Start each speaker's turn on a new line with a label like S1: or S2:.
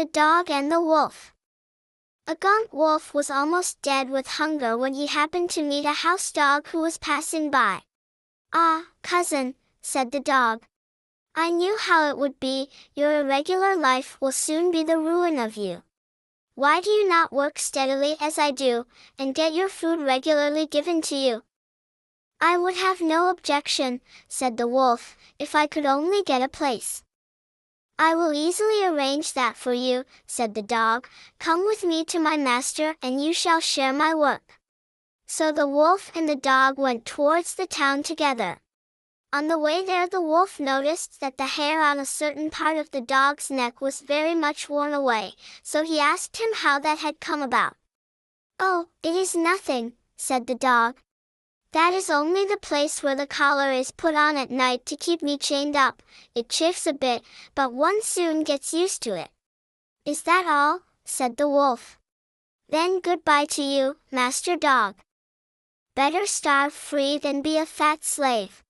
S1: The Dog and the Wolf A gaunt wolf was almost dead with hunger when he happened to meet a house dog who was passing by. Ah, cousin, said the dog. I knew how it would be, your irregular life will soon be the ruin of you. Why do you not work steadily as I do, and get your food regularly given to you? I would have no objection, said the wolf, if I could only get a place. I will easily arrange that for you, said the dog. Come with me to my master and you shall share my work. So the wolf and the dog went towards the town together. On the way there the wolf noticed that the hair on a certain part of the dog's neck was very much worn away, so he asked him how that had come about. Oh, it is nothing, said the dog. That is only the place where the collar is put on at night to keep me chained up. It chafes a bit, but one soon gets used to it. Is that all? said the wolf. Then goodbye to you, master dog. Better starve free than be a fat slave.